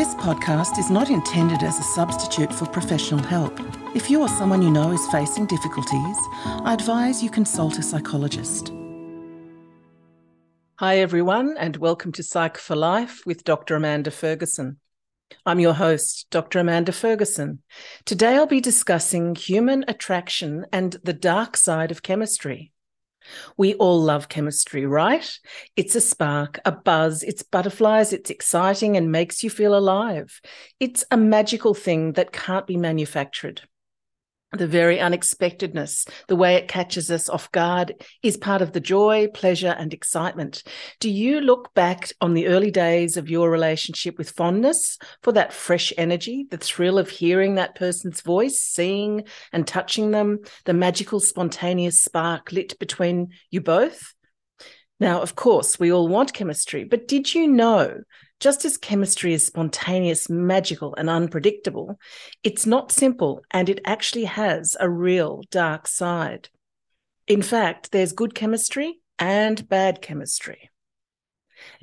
This podcast is not intended as a substitute for professional help. If you or someone you know is facing difficulties, I advise you consult a psychologist. Hi, everyone, and welcome to Psych for Life with Dr. Amanda Ferguson. I'm your host, Dr. Amanda Ferguson. Today I'll be discussing human attraction and the dark side of chemistry. We all love chemistry, right? It's a spark, a buzz, it's butterflies, it's exciting and makes you feel alive. It's a magical thing that can't be manufactured the very unexpectedness, the way it catches us off guard, is part of the joy, pleasure, and excitement. Do you look back on the early days of your relationship with fondness for that fresh energy, the thrill of hearing that person's voice, seeing and touching them, the magical, spontaneous spark lit between you both? Now, of course, we all want chemistry, but did you know just as chemistry is spontaneous, magical, and unpredictable, it's not simple and it actually has a real dark side. In fact, there's good chemistry and bad chemistry.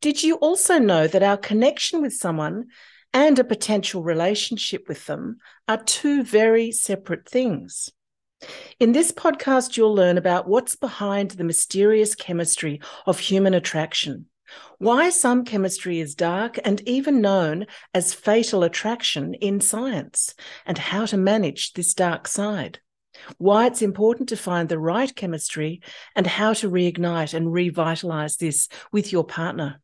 Did you also know that our connection with someone and a potential relationship with them are two very separate things? In this podcast, you'll learn about what's behind the mysterious chemistry of human attraction why some chemistry is dark and even known as fatal attraction in science, and how to manage this dark side. Why it's important to find the right chemistry and how to reignite and revitalize this with your partner.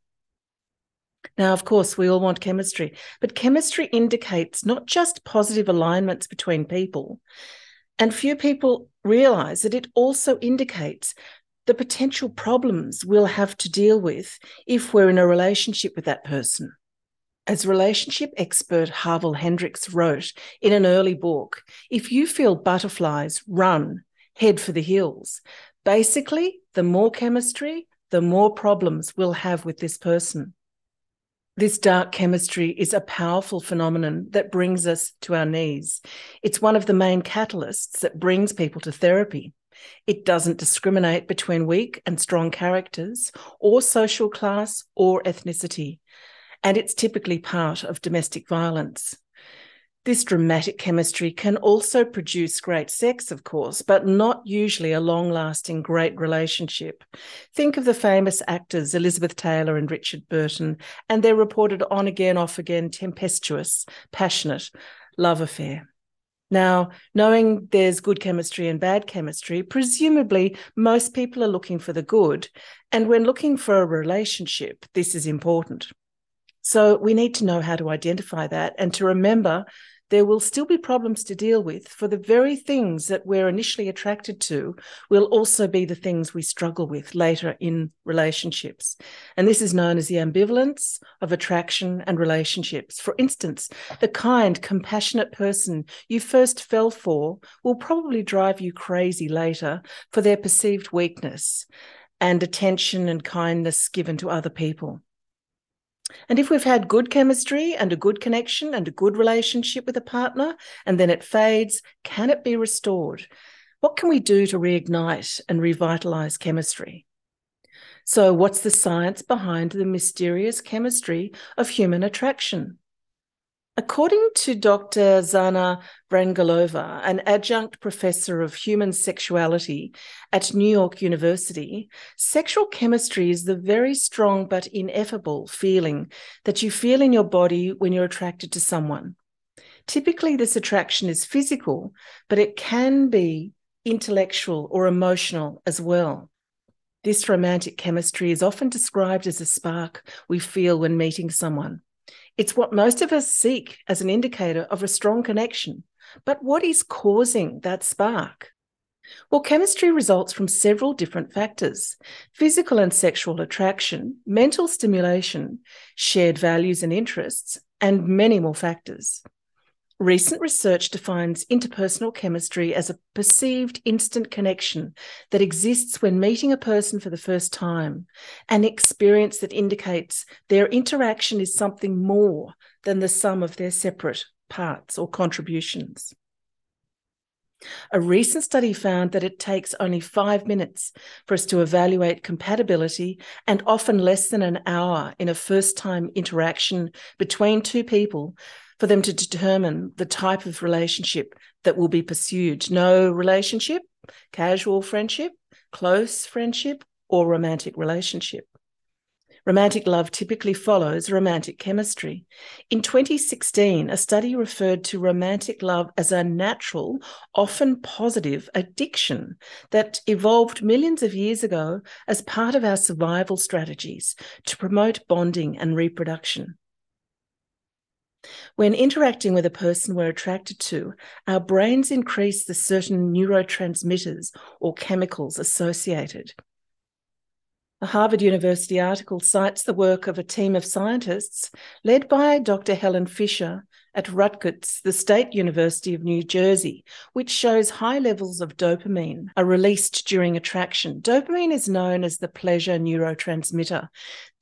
Now, of course, we all want chemistry, but chemistry indicates not just positive alignments between people. And few people realize that it also indicates the potential problems we'll have to deal with if we're in a relationship with that person. As relationship expert Harville Hendrix wrote in an early book, if you feel butterflies, run, head for the hills. Basically, the more chemistry, the more problems we'll have with this person. This dark chemistry is a powerful phenomenon that brings us to our knees. It's one of the main catalysts that brings people to therapy. It doesn't discriminate between weak and strong characters, or social class, or ethnicity. And it's typically part of domestic violence. This dramatic chemistry can also produce great sex, of course, but not usually a long lasting great relationship. Think of the famous actors Elizabeth Taylor and Richard Burton and their reported on again, off again, tempestuous, passionate love affair. Now, knowing there's good chemistry and bad chemistry, presumably most people are looking for the good. And when looking for a relationship, this is important. So we need to know how to identify that and to remember there will still be problems to deal with, for the very things that we're initially attracted to will also be the things we struggle with later in relationships. And this is known as the ambivalence of attraction and relationships. For instance, the kind, compassionate person you first fell for will probably drive you crazy later for their perceived weakness and attention and kindness given to other people. And if we've had good chemistry and a good connection and a good relationship with a partner, and then it fades, can it be restored? What can we do to reignite and revitalize chemistry? So, what's the science behind the mysterious chemistry of human attraction? According to Dr. Zhana Vrangalova, an adjunct professor of human sexuality at New York University, sexual chemistry is the very strong but ineffable feeling that you feel in your body when you're attracted to someone. Typically, this attraction is physical, but it can be intellectual or emotional as well. This romantic chemistry is often described as a spark we feel when meeting someone. It's what most of us seek as an indicator of a strong connection. But what is causing that spark? Well, chemistry results from several different factors physical and sexual attraction, mental stimulation, shared values and interests, and many more factors. Recent research defines interpersonal chemistry as a perceived instant connection that exists when meeting a person for the first time, an experience that indicates their interaction is something more than the sum of their separate parts or contributions. A recent study found that it takes only five minutes for us to evaluate compatibility and often less than an hour in a first time interaction between two people for them to determine the type of relationship that will be pursued. No relationship, casual friendship, close friendship, or romantic relationship. Romantic love typically follows romantic chemistry. In 2016, a study referred to romantic love as a natural, often positive addiction that evolved millions of years ago as part of our survival strategies to promote bonding and reproduction. When interacting with a person we're attracted to, our brains increase the certain neurotransmitters or chemicals associated. A Harvard University article cites the work of a team of scientists led by Dr. Helen Fisher at Rutgers, the State University of New Jersey, which shows high levels of dopamine are released during attraction. Dopamine is known as the pleasure neurotransmitter.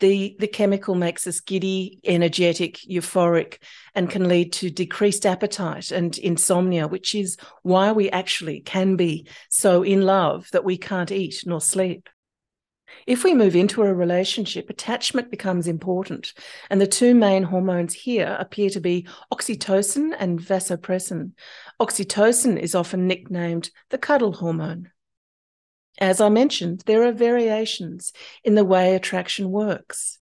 The, the chemical makes us giddy, energetic, euphoric, and can lead to decreased appetite and insomnia, which is why we actually can be so in love that we can't eat nor sleep. If we move into a relationship, attachment becomes important. And the two main hormones here appear to be oxytocin and vasopressin. Oxytocin is often nicknamed the cuddle hormone. As I mentioned, there are variations in the way attraction works.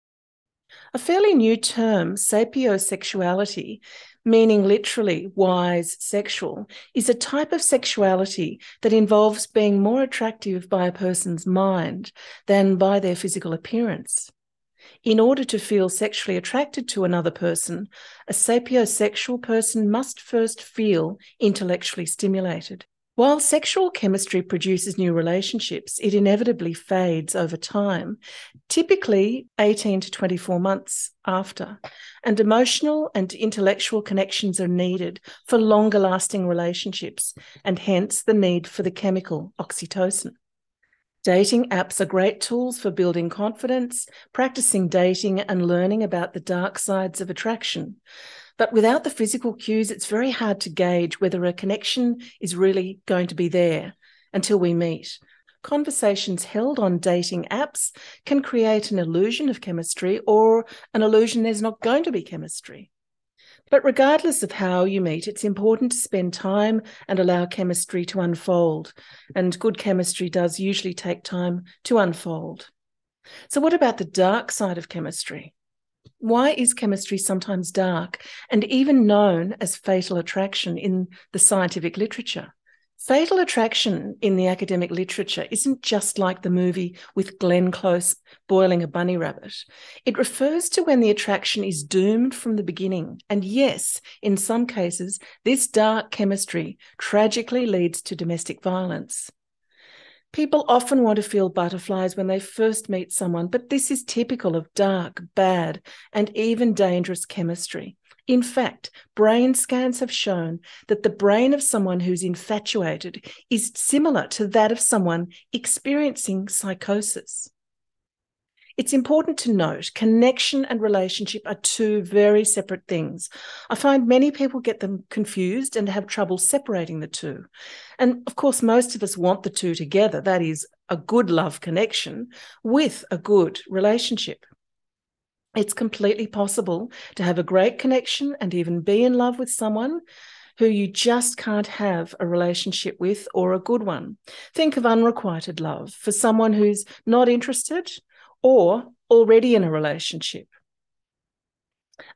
A fairly new term, sapiosexuality, meaning literally wise sexual, is a type of sexuality that involves being more attractive by a person's mind than by their physical appearance. In order to feel sexually attracted to another person, a sapiosexual person must first feel intellectually stimulated. While sexual chemistry produces new relationships, it inevitably fades over time, typically 18 to 24 months after. And emotional and intellectual connections are needed for longer lasting relationships, and hence the need for the chemical oxytocin. Dating apps are great tools for building confidence, practicing dating, and learning about the dark sides of attraction. But without the physical cues, it's very hard to gauge whether a connection is really going to be there until we meet. Conversations held on dating apps can create an illusion of chemistry or an illusion there's not going to be chemistry. But regardless of how you meet, it's important to spend time and allow chemistry to unfold. And good chemistry does usually take time to unfold. So, what about the dark side of chemistry? Why is chemistry sometimes dark and even known as fatal attraction in the scientific literature? Fatal attraction in the academic literature isn't just like the movie with Glenn Close boiling a bunny rabbit. It refers to when the attraction is doomed from the beginning. And yes, in some cases, this dark chemistry tragically leads to domestic violence. People often want to feel butterflies when they first meet someone, but this is typical of dark, bad, and even dangerous chemistry. In fact, brain scans have shown that the brain of someone who's infatuated is similar to that of someone experiencing psychosis. It's important to note connection and relationship are two very separate things. I find many people get them confused and have trouble separating the two. And of course, most of us want the two together that is, a good love connection with a good relationship. It's completely possible to have a great connection and even be in love with someone who you just can't have a relationship with or a good one. Think of unrequited love for someone who's not interested or already in a relationship.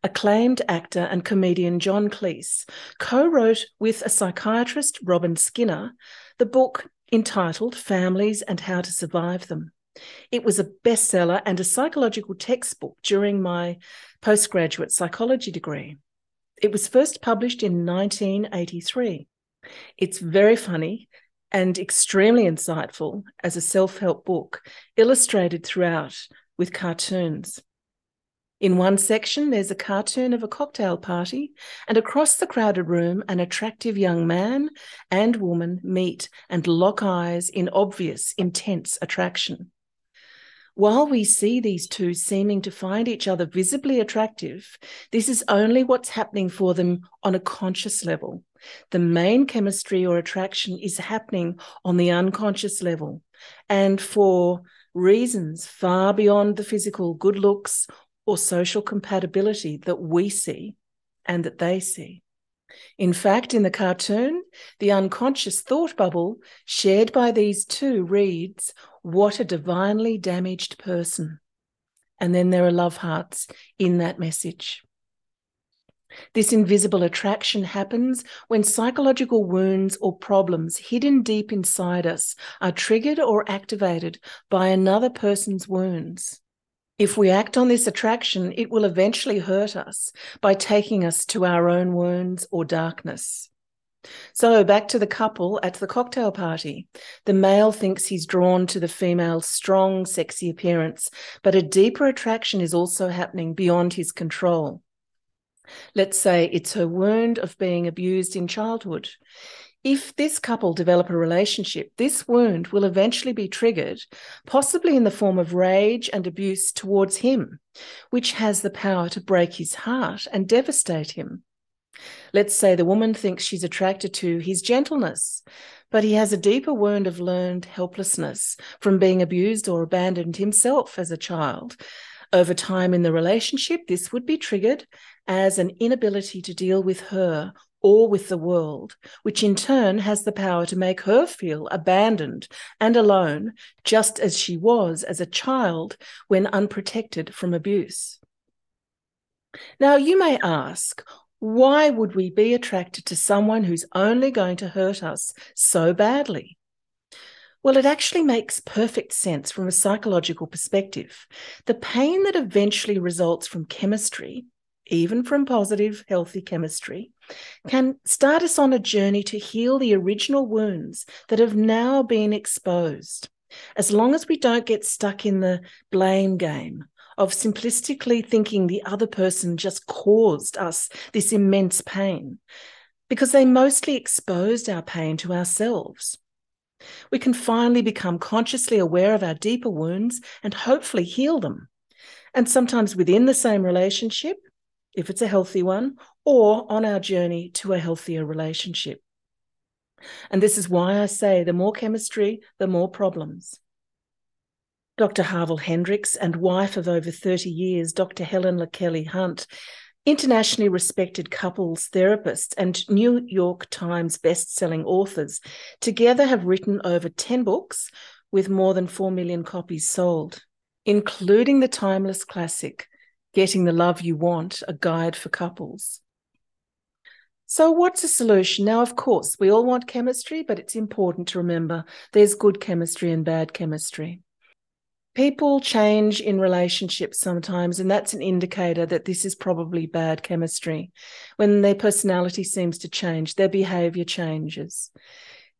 Acclaimed actor and comedian John Cleese co wrote with a psychiatrist, Robin Skynner, the book entitled Families and How to Survive Them. It was a bestseller and a psychological textbook during my postgraduate psychology degree. It was first published in 1983. It's very funny and extremely insightful as a self help book, illustrated throughout with cartoons. In one section, there's a cartoon of a cocktail party, and across the crowded room, an attractive young man and woman meet and lock eyes in obvious, intense attraction. While we see these two seeming to find each other visibly attractive, this is only what's happening for them on a conscious level. The main chemistry or attraction is happening on the unconscious level. And for reasons far beyond the physical good looks or social compatibility that we see and that they see. In fact, in the cartoon, the unconscious thought bubble shared by these two reads, What a divinely damaged person. And then there are love hearts in that message. This invisible attraction happens when psychological wounds or problems hidden deep inside us are triggered or activated by another person's wounds. If we act on this attraction, it will eventually hurt us by taking us to our own wounds or darkness. So, back to the couple at the cocktail party. The male thinks he's drawn to the female's strong, sexy appearance, but a deeper attraction is also happening beyond his control. Let's say it's her wound of being abused in childhood. If this couple develop a relationship, this wound will eventually be triggered, possibly in the form of rage and abuse towards him, which has the power to break his heart and devastate him. Let's say the woman thinks she's attracted to his gentleness, but he has a deeper wound of learned helplessness from being abused or abandoned himself as a child. Over time in the relationship, this would be triggered as an inability to deal with her or with the world, which in turn has the power to make her feel abandoned and alone, just as she was as a child when unprotected from abuse. Now, you may ask, why would we be attracted to someone who's only going to hurt us so badly? Well, it actually makes perfect sense from a psychological perspective. The pain that eventually results from chemistry even from positive, healthy chemistry, can start us on a journey to heal the original wounds that have now been exposed. As long as we don't get stuck in the blame game of simplistically thinking the other person just caused us this immense pain, because they mostly exposed our pain to ourselves. We can finally become consciously aware of our deeper wounds and hopefully heal them. And sometimes within the same relationship, if it's a healthy one, or on our journey to a healthier relationship. And this is why I say the more chemistry, the more problems. Dr. Harville Hendrix and wife of over 30 years, Dr. Helen LaKelly Hunt, internationally respected couples therapists and New York Times best-selling authors, together have written over 10 books with more than 4 million copies sold, including the timeless classic Getting the Love You Want, a guide for couples. So, what's a solution? Now, of course, we all want chemistry, but it's important to remember there's good chemistry and bad chemistry. People change in relationships sometimes, and that's an indicator that this is probably bad chemistry. When their personality seems to change, their behavior changes.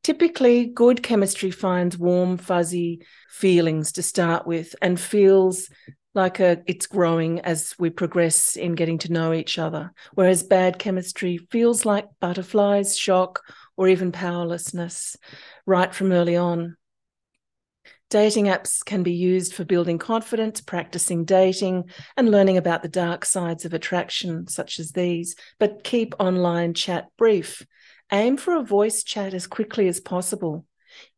Typically, good chemistry finds warm, fuzzy feelings to start with and feels like a, it's growing as we progress in getting to know each other. Whereas bad chemistry feels like butterflies, shock, or even powerlessness right from early on. Dating apps can be used for building confidence, practicing dating, and learning about the dark sides of attraction, such as these. But keep online chat brief. Aim for a voice chat as quickly as possible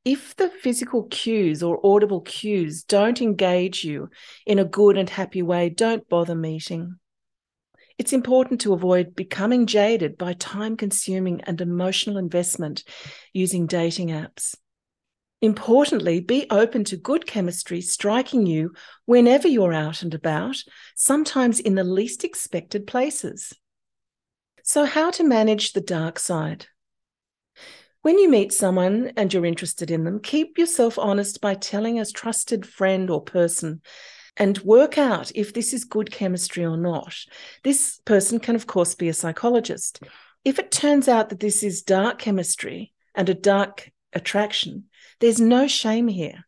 if the physical cues or audible cues don't engage you in a good and happy way, don't bother meeting. It's important to avoid becoming jaded by time consuming and emotional investment using dating apps. Importantly, be open to good chemistry striking you whenever you're out and about, sometimes in the least expected places. So, how to manage the dark side? When you meet someone and you're interested in them, keep yourself honest by telling a trusted friend or person and work out if this is good chemistry or not. This person can, of course, be a psychologist. If it turns out that this is dark chemistry and a dark attraction, there's no shame here.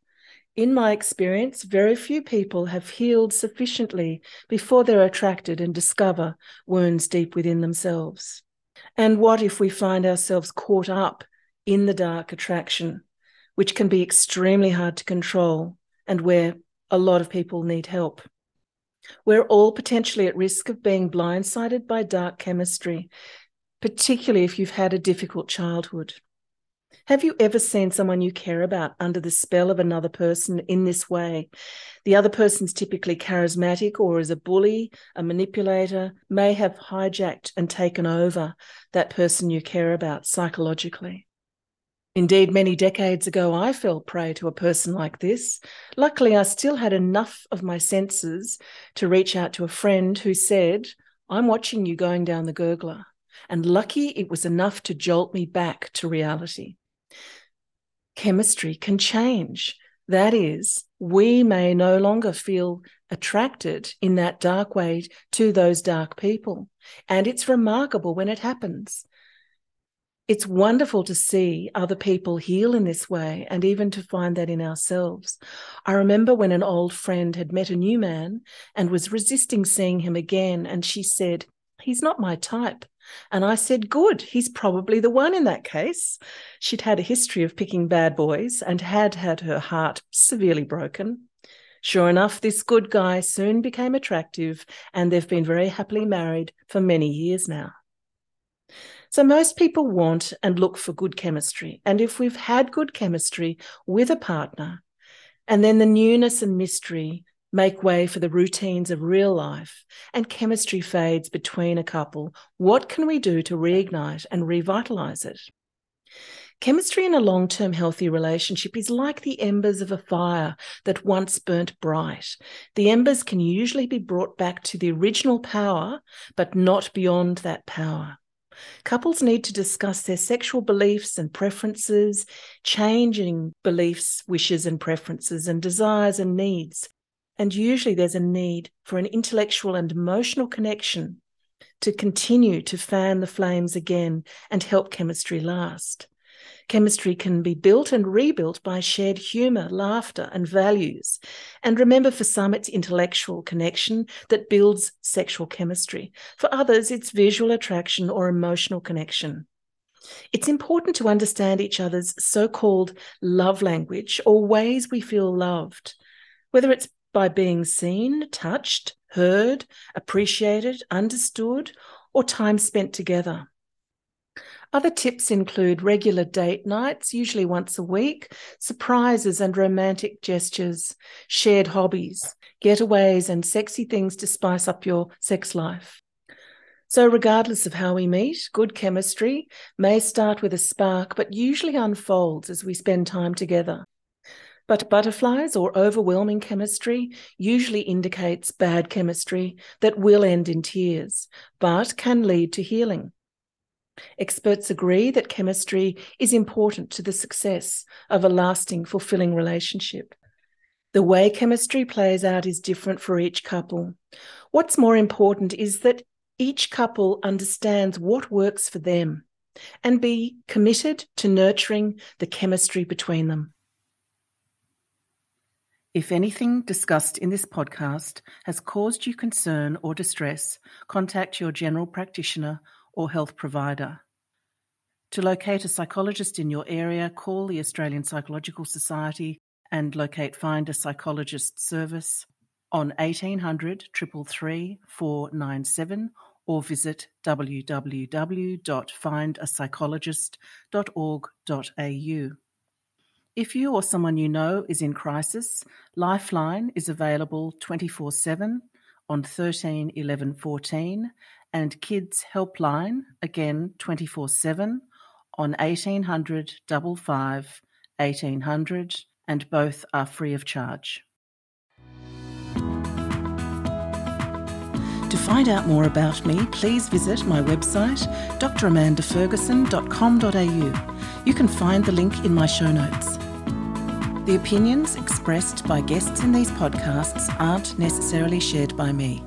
In my experience, very few people have healed sufficiently before they're attracted and discover wounds deep within themselves. And what if we find ourselves caught up in the dark attraction, which can be extremely hard to control and where a lot of people need help. We're all potentially at risk of being blindsided by dark chemistry, particularly if you've had a difficult childhood. Have you ever seen someone you care about under the spell of another person in this way? The other person's typically charismatic or is a bully, a manipulator, may have hijacked and taken over that person you care about psychologically. Indeed, many decades ago, I fell prey to a person like this. Luckily, I still had enough of my senses to reach out to a friend who said, I'm watching you going down the gurgler. And lucky it was enough to jolt me back to reality. Chemistry can change. That is, we may no longer feel attracted in that dark way to those dark people. And it's remarkable when it happens it's wonderful to see other people heal in this way and even to find that in ourselves. I remember when an old friend had met a new man and was resisting seeing him again, and she said, He's not my type. And I said, Good, he's probably the one in that case. She'd had a history of picking bad boys and had had her heart severely broken. Sure enough, this good guy soon became attractive, and they've been very happily married for many years now. So most people want and look for good chemistry. And if we've had good chemistry with a partner, and then the newness and mystery make way for the routines of real life, and chemistry fades between a couple, what can we do to reignite and revitalize it? Chemistry in a long term healthy relationship is like the embers of a fire that once burnt bright. The embers can usually be brought back to the original power, but not beyond that power. Couples need to discuss their sexual beliefs and preferences, changing beliefs, wishes, and preferences, and desires and needs. And usually there's a need for an intellectual and emotional connection to continue to fan the flames again and help chemistry last. Chemistry can be built and rebuilt by shared humour, laughter, and values. And remember, for some, it's intellectual connection that builds sexual chemistry. For others, it's visual attraction or emotional connection. It's important to understand each other's so called love language or ways we feel loved, whether it's by being seen, touched, heard, appreciated, understood, or time spent together. Other tips include regular date nights, usually once a week, surprises and romantic gestures, shared hobbies, getaways, and sexy things to spice up your sex life. So, regardless of how we meet, good chemistry may start with a spark, but usually unfolds as we spend time together. But butterflies or overwhelming chemistry usually indicates bad chemistry that will end in tears, but can lead to healing. Experts agree that chemistry is important to the success of a lasting, fulfilling relationship. The way chemistry plays out is different for each couple. What's more important is that each couple understands what works for them and be committed to nurturing the chemistry between them. If anything discussed in this podcast has caused you concern or distress, contact your general practitioner or health provider. To locate a psychologist in your area, call the Australian Psychological Society and locate Find a Psychologist service on 1800 333 497 or visit www.findapsychologist.org.au. If you or someone you know is in crisis, Lifeline is available 24 7 on 13 11 14 and Kids Helpline, again 24 7 on 1800 55 1800, and both are free of charge. To find out more about me, please visit my website dramandaferguson.com.au. You can find the link in my show notes. The opinions expressed by guests in these podcasts aren't necessarily shared by me.